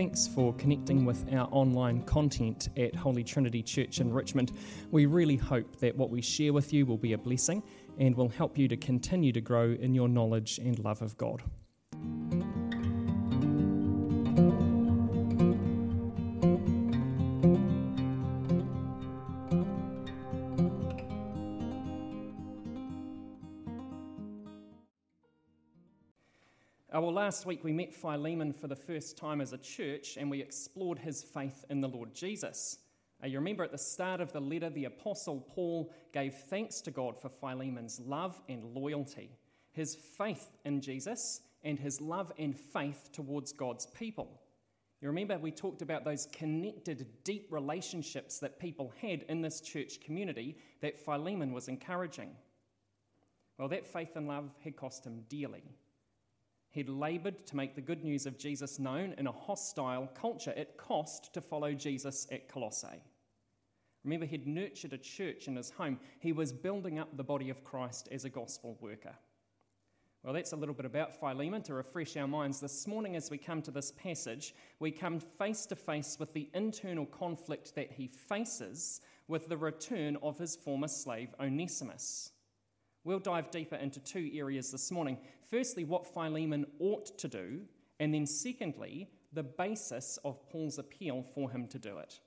thanks for connecting with our online content at Holy Trinity Church in Richmond. We really hope that what we share with you will be a blessing and will help you to continue to grow in your knowledge and love of God. Last week we met Philemon for the first time as a church and we explored his faith in the Lord Jesus. Uh, you remember at the start of the letter, the Apostle Paul gave thanks to God for Philemon's love and loyalty, his faith in Jesus, and his love and faith towards God's people. You remember we talked about those connected, deep relationships that people had in this church community that Philemon was encouraging. Well, that faith and love had cost him dearly. He'd laboured to make the good news of Jesus known in a hostile culture. It cost to follow Jesus at Colossae. Remember, he'd nurtured a church in his home. He was building up the body of Christ as a gospel worker. Well, that's a little bit about Philemon to refresh our minds. This morning, as we come to this passage, we come face to face with the internal conflict that he faces with the return of his former slave Onesimus. We'll dive deeper into two areas this morning. Firstly, what Philemon ought to do, and then secondly, the basis of Paul's appeal for him to do it.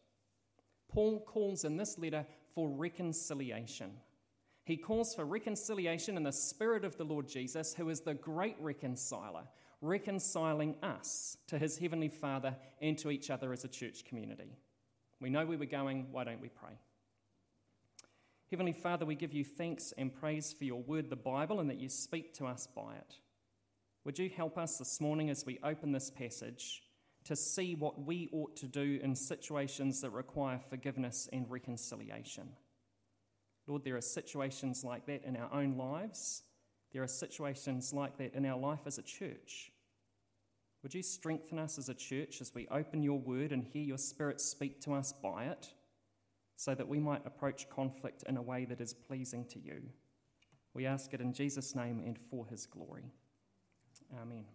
Paul calls in this letter for reconciliation. He calls for reconciliation in the spirit of the Lord Jesus, who is the great reconciler, reconciling us to his heavenly Father and to each other as a church community. We know where we're going, why don't we pray? Heavenly Father, we give you thanks and praise for your word, the Bible, and that you speak to us by it. Would you help us this morning as we open this passage to see what we ought to do in situations that require forgiveness and reconciliation? Lord, there are situations like that in our own lives. There are situations like that in our life as a church. Would you strengthen us as a church as we open your word and hear your spirit speak to us by it? So that we might approach conflict in a way that is pleasing to you. We ask it in Jesus' name and for his glory. Amen.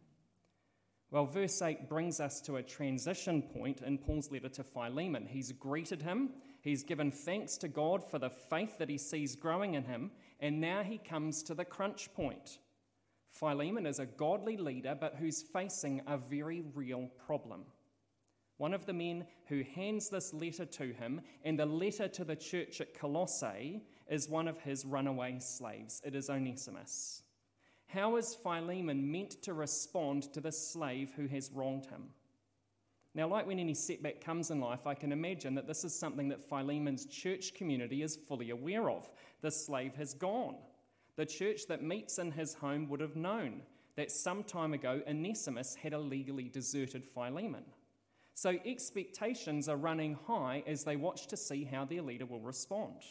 Well, verse 8 brings us to a transition point in Paul's letter to Philemon. He's greeted him, he's given thanks to God for the faith that he sees growing in him, and now he comes to the crunch point. Philemon is a godly leader, but who's facing a very real problem one of the men who hands this letter to him, and the letter to the church at Colossae is one of his runaway slaves. It is Onesimus. How is Philemon meant to respond to this slave who has wronged him? Now, like when any setback comes in life, I can imagine that this is something that Philemon's church community is fully aware of. The slave has gone. The church that meets in his home would have known that some time ago Onesimus had illegally deserted Philemon. So expectations are running high as they watch to see how their leader will respond.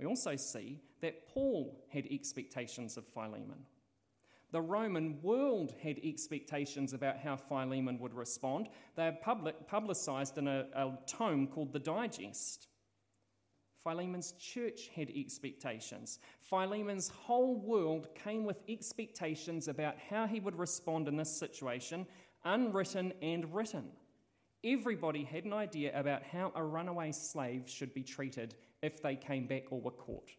We also see that Paul had expectations of Philemon. The Roman world had expectations about how Philemon would respond. They are public, publicized in a, a tome called the Digest. Philemon's church had expectations. Philemon's whole world came with expectations about how he would respond in this situation, unwritten and written. Everybody had an idea about how a runaway slave should be treated if they came back or were caught.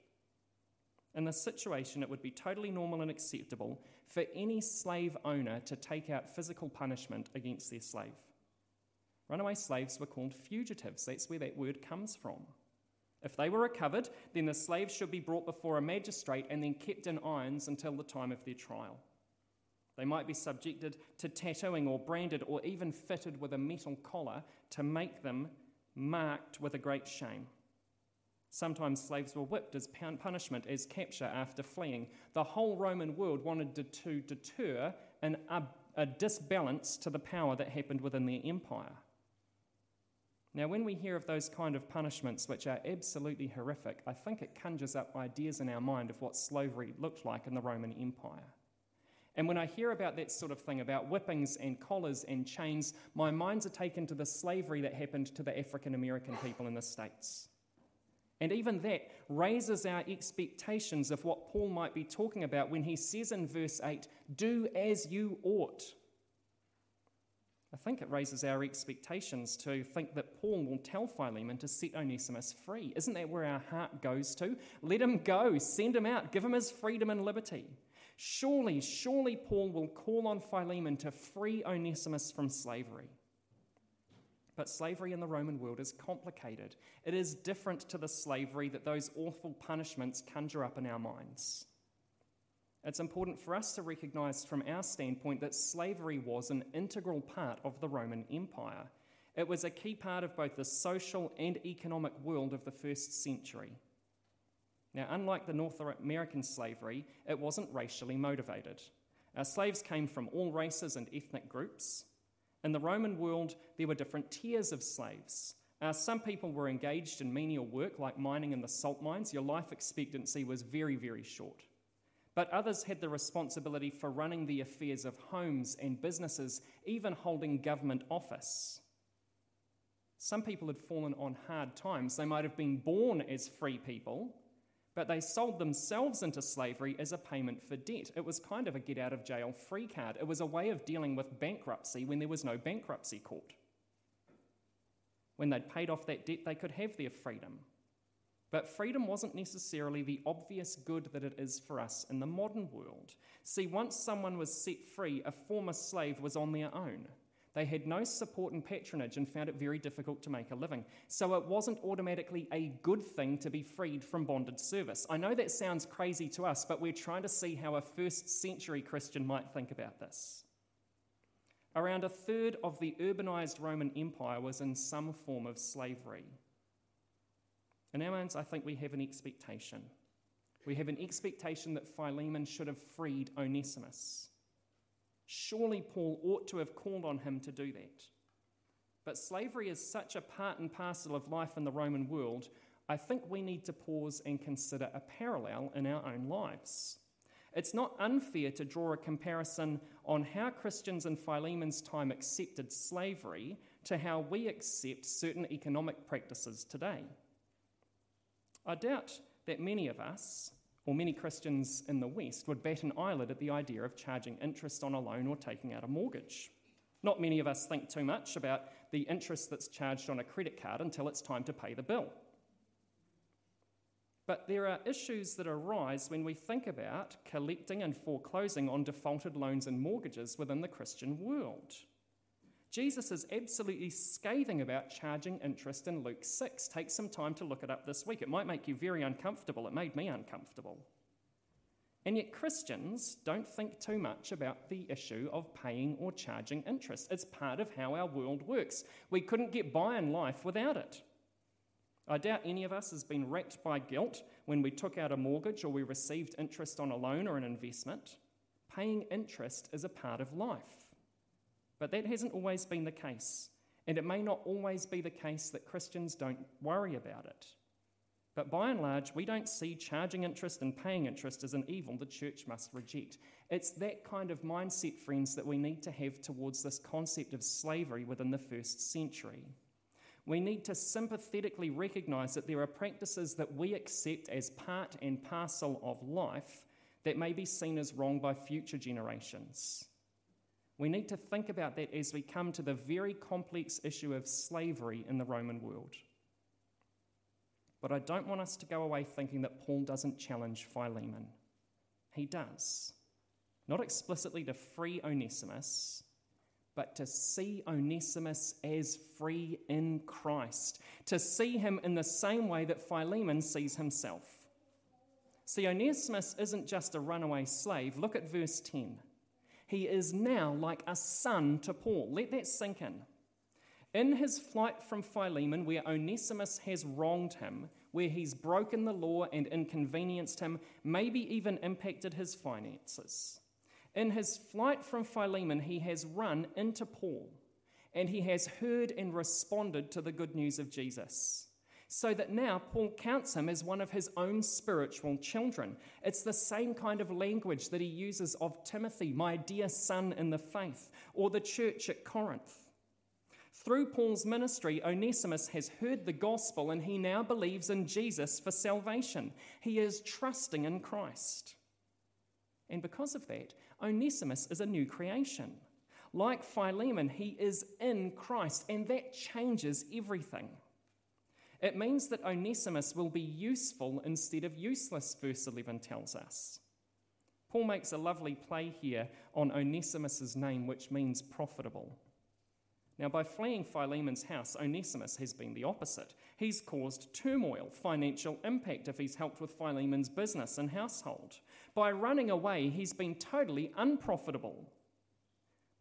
In this situation, it would be totally normal and acceptable for any slave owner to take out physical punishment against their slave. Runaway slaves were called fugitives. That's where that word comes from. If they were recovered, then the slaves should be brought before a magistrate and then kept in irons until the time of their trial. They might be subjected to tattooing or branded or even fitted with a metal collar to make them marked with a great shame. Sometimes slaves were whipped as punishment, as capture after fleeing. The whole Roman world wanted to, to deter an, a, a disbalance to the power that happened within their empire. Now, when we hear of those kind of punishments, which are absolutely horrific, I think it conjures up ideas in our mind of what slavery looked like in the Roman Empire. And when I hear about that sort of thing, about whippings and collars and chains, my minds are taken to the slavery that happened to the African American people in the States. And even that raises our expectations of what Paul might be talking about when he says in verse 8, Do as you ought. I think it raises our expectations to think that Paul will tell Philemon to set Onesimus free. Isn't that where our heart goes to? Let him go, send him out, give him his freedom and liberty. Surely, surely Paul will call on Philemon to free Onesimus from slavery. But slavery in the Roman world is complicated. It is different to the slavery that those awful punishments conjure up in our minds. It's important for us to recognize from our standpoint that slavery was an integral part of the Roman Empire. It was a key part of both the social and economic world of the first century. Now, unlike the North American slavery, it wasn't racially motivated. Our slaves came from all races and ethnic groups. In the Roman world, there were different tiers of slaves. Uh, some people were engaged in menial work like mining in the salt mines. Your life expectancy was very, very short but others had the responsibility for running the affairs of homes and businesses, even holding government office. Some people had fallen on hard times. They might have been born as free people, but they sold themselves into slavery as a payment for debt. It was kind of a get out of jail free card. It was a way of dealing with bankruptcy when there was no bankruptcy court. When they'd paid off that debt, they could have their freedom. But freedom wasn't necessarily the obvious good that it is for us in the modern world. See, once someone was set free, a former slave was on their own. They had no support and patronage and found it very difficult to make a living. So it wasn't automatically a good thing to be freed from bondage service. I know that sounds crazy to us, but we're trying to see how a first century Christian might think about this. Around a third of the urbanized Roman Empire was in some form of slavery. In our minds, I think we have an expectation. We have an expectation that Philemon should have freed Onesimus. Surely Paul ought to have called on him to do that. But slavery is such a part and parcel of life in the Roman world, I think we need to pause and consider a parallel in our own lives. It's not unfair to draw a comparison on how Christians in Philemon's time accepted slavery to how we accept certain economic practices today. I doubt that many of us, or many Christians in the West, would bat an eyelid at the idea of charging interest on a loan or taking out a mortgage. Not many of us think too much about the interest that's charged on a credit card until it's time to pay the bill. But there are issues that arise when we think about collecting and foreclosing on defaulted loans and mortgages within the Christian world. Jesus is absolutely scathing about charging interest in Luke 6. Take some time to look it up this week. It might make you very uncomfortable. It made me uncomfortable. And yet, Christians don't think too much about the issue of paying or charging interest. It's part of how our world works. We couldn't get by in life without it. I doubt any of us has been racked by guilt when we took out a mortgage or we received interest on a loan or an investment. Paying interest is a part of life. But that hasn't always been the case. And it may not always be the case that Christians don't worry about it. But by and large, we don't see charging interest and paying interest as an evil the church must reject. It's that kind of mindset, friends, that we need to have towards this concept of slavery within the first century. We need to sympathetically recognize that there are practices that we accept as part and parcel of life that may be seen as wrong by future generations. We need to think about that as we come to the very complex issue of slavery in the Roman world. But I don't want us to go away thinking that Paul doesn't challenge Philemon. He does. Not explicitly to free Onesimus, but to see Onesimus as free in Christ, to see him in the same way that Philemon sees himself. See, Onesimus isn't just a runaway slave. Look at verse 10. He is now like a son to Paul. Let that sink in. In his flight from Philemon, where Onesimus has wronged him, where he's broken the law and inconvenienced him, maybe even impacted his finances. In his flight from Philemon, he has run into Paul and he has heard and responded to the good news of Jesus so that now Paul counts him as one of his own spiritual children. It's the same kind of language that he uses of Timothy, my dear son in the faith, or the church at Corinth. Through Paul's ministry, Onesimus has heard the gospel and he now believes in Jesus for salvation. He is trusting in Christ. And because of that, Onesimus is a new creation. Like Philemon, he is in Christ, and that changes everything. It means that Onesimus will be useful instead of useless, verse 11 tells us. Paul makes a lovely play here on Onesimus's name, which means profitable. Now, by fleeing Philemon's house, Onesimus has been the opposite. He's caused turmoil, financial impact if he's helped with Philemon's business and household. By running away, he's been totally unprofitable.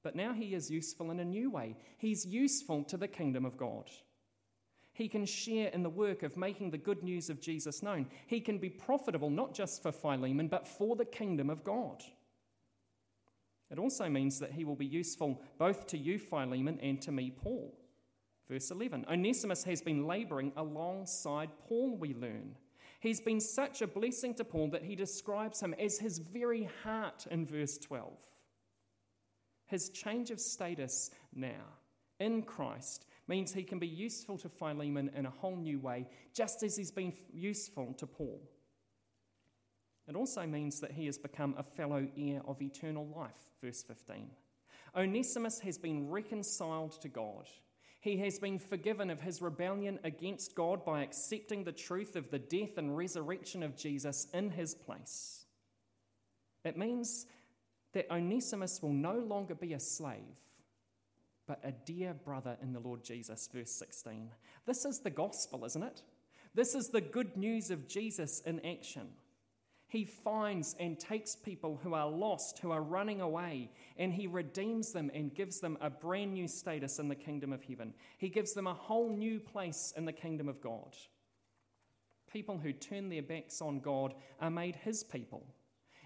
But now he is useful in a new way. He's useful to the kingdom of God. He can share in the work of making the good news of Jesus known. He can be profitable not just for Philemon, but for the kingdom of God. It also means that he will be useful both to you, Philemon, and to me, Paul. Verse 11 Onesimus has been laboring alongside Paul, we learn. He's been such a blessing to Paul that he describes him as his very heart in verse 12. His change of status now in Christ means he can be useful to Philemon in a whole new way, just as he's been useful to Paul. It also means that he has become a fellow heir of eternal life, verse 15. Onesimus has been reconciled to God. He has been forgiven of his rebellion against God by accepting the truth of the death and resurrection of Jesus in his place. It means that Onesimus will no longer be a slave, but a dear brother in the Lord Jesus, verse 16. This is the gospel, isn't it? This is the good news of Jesus in action. He finds and takes people who are lost, who are running away, and he redeems them and gives them a brand new status in the kingdom of heaven. He gives them a whole new place in the kingdom of God. People who turn their backs on God are made his people,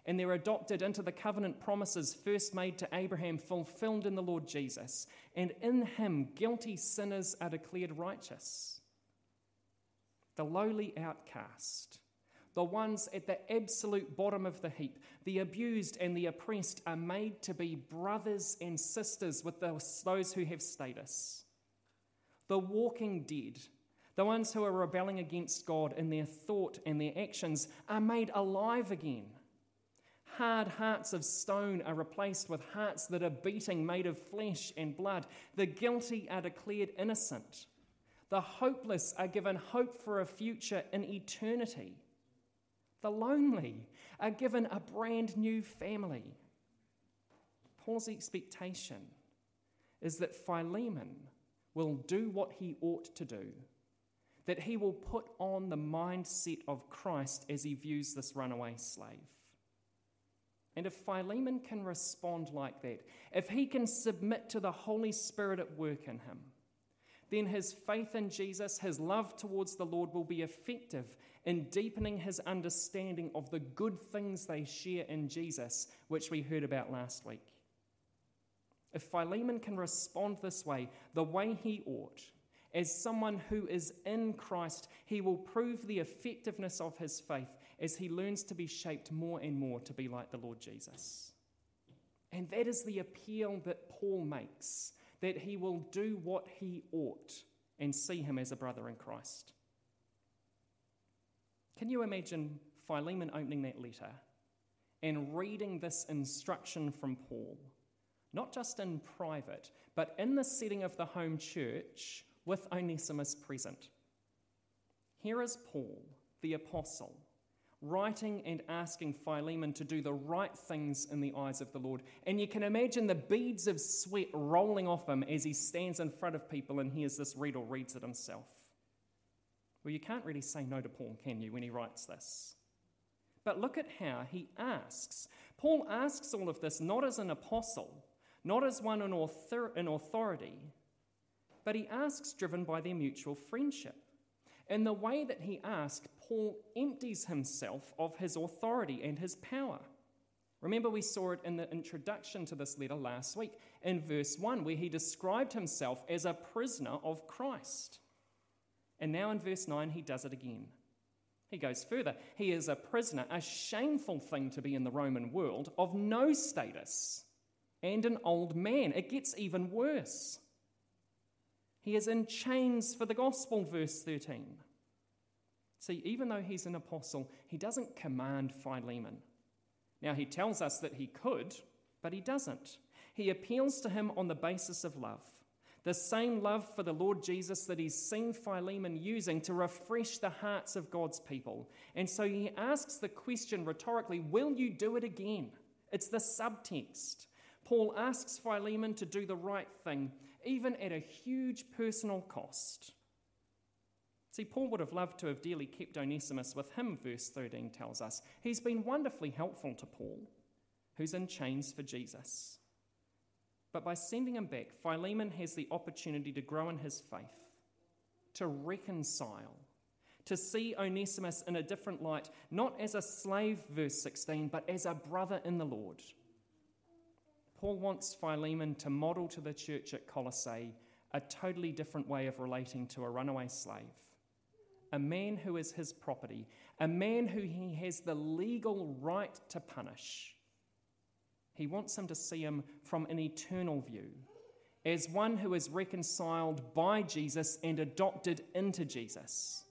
and they're adopted into the covenant promises first made to Abraham, fulfilled in the Lord Jesus. And in him, guilty sinners are declared righteous. The lowly outcast the ones at the absolute bottom of the heap, the abused and the oppressed, are made to be brothers and sisters with those who have status. The walking dead, the ones who are rebelling against God in their thought and their actions, are made alive again. Hard hearts of stone are replaced with hearts that are beating, made of flesh and blood. The guilty are declared innocent. The hopeless are given hope for a future in eternity. The lonely are given a brand new family. Paul's expectation is that Philemon will do what he ought to do, that he will put on the mindset of Christ as he views this runaway slave. And if Philemon can respond like that, if he can submit to the Holy Spirit at work in him, then his faith in Jesus, his love towards the Lord will be effective in deepening his understanding of the good things they share in Jesus, which we heard about last week. If Philemon can respond this way, the way he ought, as someone who is in Christ, he will prove the effectiveness of his faith as he learns to be shaped more and more to be like the Lord Jesus. And that is the appeal that Paul makes that he will do what he ought and see him as a brother in Christ. Can you imagine Philemon opening that letter and reading this instruction from Paul, not just in private, but in the setting of the home church with Onesimus present? Here is Paul, the apostle, writing and asking Philemon to do the right things in the eyes of the Lord. And you can imagine the beads of sweat rolling off him as he stands in front of people and hears this read or reads it himself. Well, you can't really say no to Paul, can you, when he writes this? But look at how he asks. Paul asks all of this not as an apostle, not as one in, author- in authority, but he asks driven by their mutual friendship. And the way that he asks, Paul empties himself of his authority and his power. Remember, we saw it in the introduction to this letter last week in verse 1, where he described himself as a prisoner of Christ. And now in verse 9, he does it again. He goes further. He is a prisoner, a shameful thing to be in the Roman world, of no status, and an old man. It gets even worse. He is in chains for the gospel, verse 13. See, even though he's an apostle, he doesn't command Philemon. Now, he tells us that he could, but he doesn't. He appeals to him on the basis of love. The same love for the Lord Jesus that he's seen Philemon using to refresh the hearts of God's people. And so he asks the question rhetorically Will you do it again? It's the subtext. Paul asks Philemon to do the right thing, even at a huge personal cost. See, Paul would have loved to have dearly kept Onesimus with him, verse 13 tells us. He's been wonderfully helpful to Paul, who's in chains for Jesus. But by sending him back, Philemon has the opportunity to grow in his faith, to reconcile, to see Onesimus in a different light, not as a slave, verse 16, but as a brother in the Lord. Paul wants Philemon to model to the church at Colossae a totally different way of relating to a runaway slave a man who is his property, a man who he has the legal right to punish. He wants him to see him from an eternal view, as one who is reconciled by Jesus and adopted into Jesus.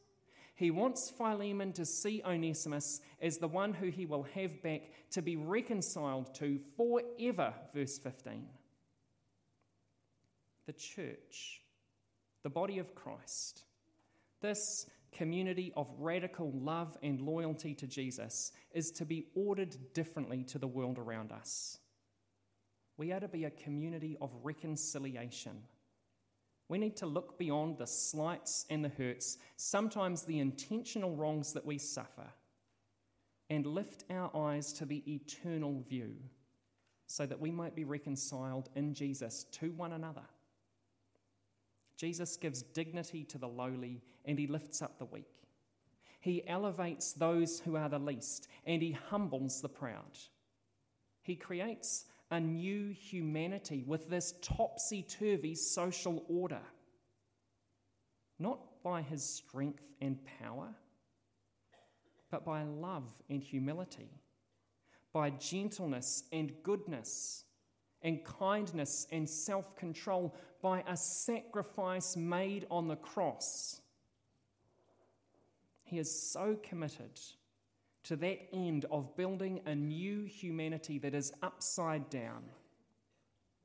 He wants Philemon to see Onesimus as the one who he will have back to be reconciled to forever, verse 15. The church, the body of Christ, this community of radical love and loyalty to Jesus is to be ordered differently to the world around us. We are to be a community of reconciliation. We need to look beyond the slights and the hurts, sometimes the intentional wrongs that we suffer, and lift our eyes to the eternal view so that we might be reconciled in Jesus to one another. Jesus gives dignity to the lowly and he lifts up the weak. He elevates those who are the least and he humbles the proud. He creates a new humanity with this topsy turvy social order. Not by his strength and power, but by love and humility, by gentleness and goodness, and kindness and self control, by a sacrifice made on the cross. He is so committed to that end of building a new humanity that is upside down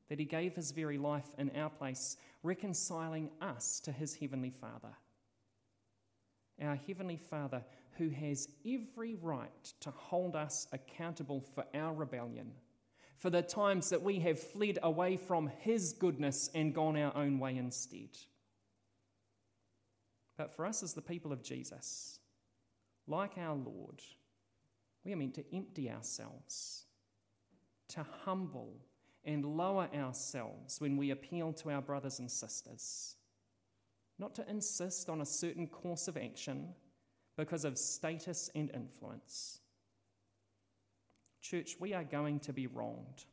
that he gave his very life in our place, reconciling us to his heavenly Father. Our heavenly Father, who has every right to hold us accountable for our rebellion for the times that we have fled away from His goodness and gone our own way instead. But for us as the people of Jesus, like our Lord, we are meant to empty ourselves, to humble and lower ourselves when we appeal to our brothers and sisters, not to insist on a certain course of action because of status and influence Church, we are going to be wronged.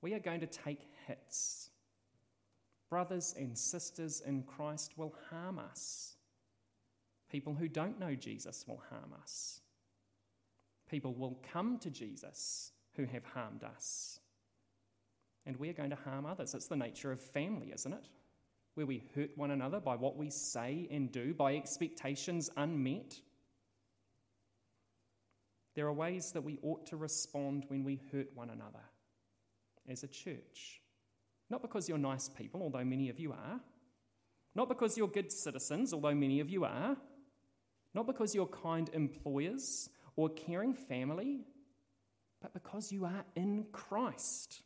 We are going to take hits. Brothers and sisters in Christ will harm us. People who don't know Jesus will harm us. People will come to Jesus who have harmed us. And we're going to harm others. It's the nature of family, isn't it? Where we hurt one another by what we say and do, by expectations unmet. There are ways that we ought to respond when we hurt one another as a church. Not because you're nice people, although many of you are. Not because you're good citizens, although many of you are. Not because you're kind employers or caring family, but because you are in Christ.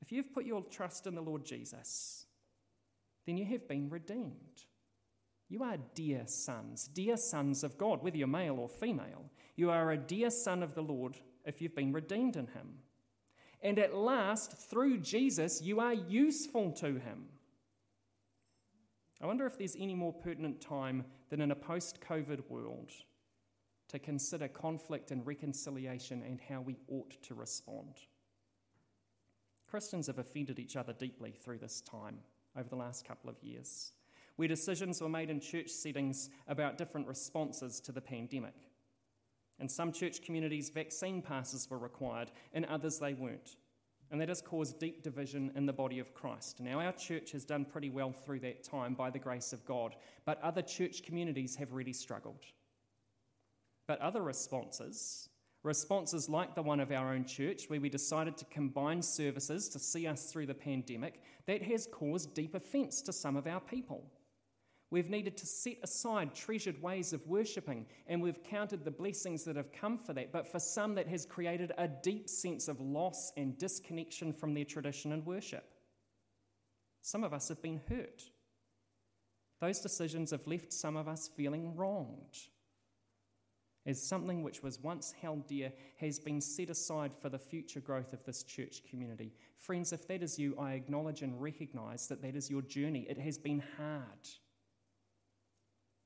If you've put your trust in the Lord Jesus, then you have been redeemed. You are dear sons, dear sons of God, whether you're male or female. You are a dear son of the Lord if you've been redeemed in him. And at last, through Jesus, you are useful to him. I wonder if there's any more pertinent time than in a post COVID world to consider conflict and reconciliation and how we ought to respond. Christians have offended each other deeply through this time over the last couple of years where decisions were made in church settings about different responses to the pandemic. In some church communities, vaccine passes were required, in others, they weren't. And that has caused deep division in the body of Christ. Now, our church has done pretty well through that time by the grace of God, but other church communities have really struggled. But other responses, Responses like the one of our own church, where we decided to combine services to see us through the pandemic, that has caused deep offence to some of our people. We've needed to set aside treasured ways of worshipping, and we've counted the blessings that have come for that. But for some, that has created a deep sense of loss and disconnection from their tradition and worship. Some of us have been hurt. Those decisions have left some of us feeling wronged. As something which was once held dear has been set aside for the future growth of this church community. Friends, if that is you, I acknowledge and recognize that that is your journey. It has been hard.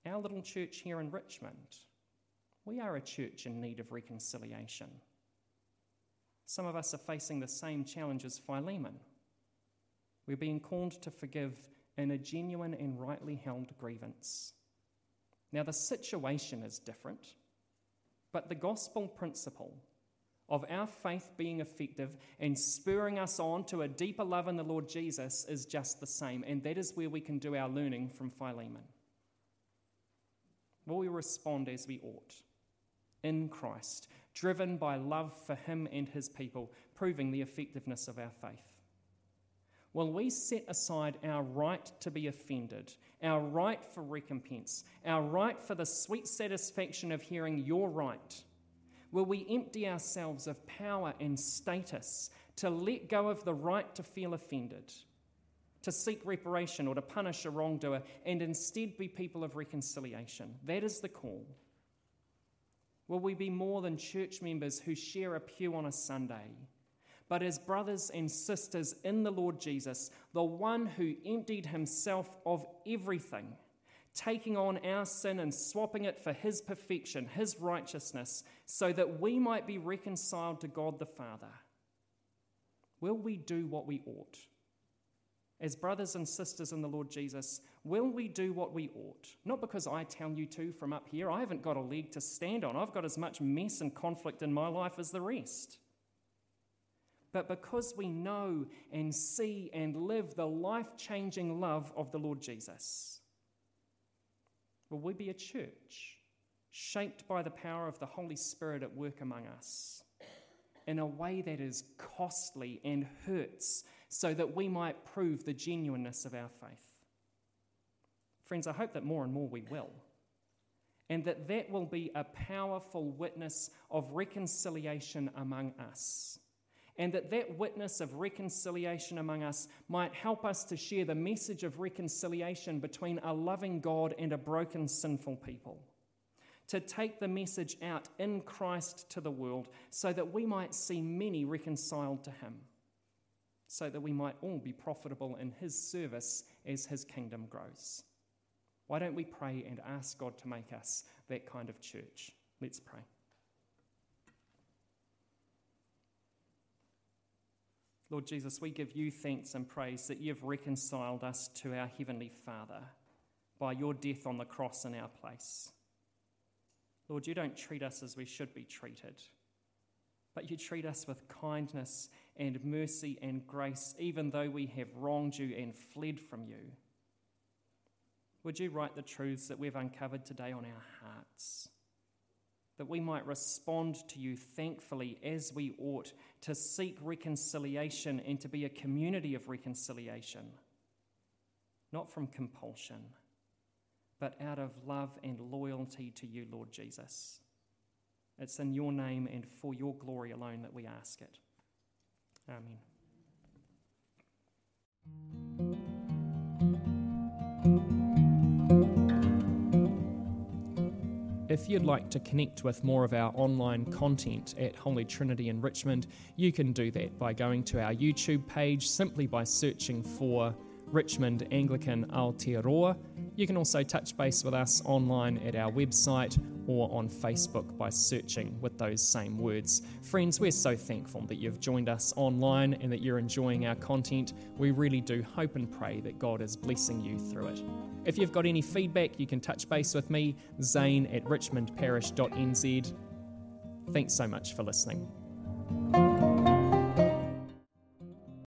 Our little church here in Richmond, we are a church in need of reconciliation. Some of us are facing the same challenge as Philemon. We're being called to forgive in a genuine and rightly held grievance. Now, the situation is different, but the gospel principle of our faith being effective and spurring us on to a deeper love in the Lord Jesus is just the same, and that is where we can do our learning from Philemon. Will we respond as we ought? In Christ, driven by love for Him and His people, proving the effectiveness of our faith. Will we set aside our right to be offended, our right for recompense, our right for the sweet satisfaction of hearing you're right? Will we empty ourselves of power and status to let go of the right to feel offended, to seek reparation or to punish a wrongdoer, and instead be people of reconciliation? That is the call. Will we be more than church members who share a pew on a Sunday? but as brothers and sisters in the Lord Jesus, the one who emptied himself of everything, taking on our sin and swapping it for his perfection, his righteousness, so that we might be reconciled to God the Father. Will we do what we ought? As brothers and sisters in the Lord Jesus, will we do what we ought? Not because I tell you to from up here. I haven't got a leg to stand on. I've got as much mess and conflict in my life as the rest but because we know and see and live the life changing love of the Lord Jesus. Will we be a church shaped by the power of the Holy Spirit at work among us in a way that is costly and hurts so that we might prove the genuineness of our faith? Friends, I hope that more and more we will. And that that will be a powerful witness of reconciliation among us and that that witness of reconciliation among us might help us to share the message of reconciliation between a loving God and a broken, sinful people. To take the message out in Christ to the world so that we might see many reconciled to Him, so that we might all be profitable in His service as His kingdom grows. Why don't we pray and ask God to make us that kind of church? Let's pray. Lord Jesus, we give you thanks and praise that you've reconciled us to our Heavenly Father by your death on the cross in our place. Lord, you don't treat us as we should be treated, but you treat us with kindness and mercy and grace, even though we have wronged you and fled from you. Would you write the truths that we've uncovered today on our hearts? that we might respond to you thankfully as we ought, to seek reconciliation and to be a community of reconciliation, not from compulsion, but out of love and loyalty to you, Lord Jesus. It's in your name and for your glory alone that we ask it. Amen. If you'd like to connect with more of our online content at Holy Trinity in Richmond, you can do that by going to our YouTube page simply by searching for Richmond Anglican Aotearoa. You can also touch base with us online at our website or on Facebook by searching with those same words. Friends, we're so thankful that you've joined us online and that you're enjoying our content. We really do hope and pray that God is blessing you through it. If you've got any feedback, you can touch base with me, Zane at richmondparish.nz. Thanks so much for listening.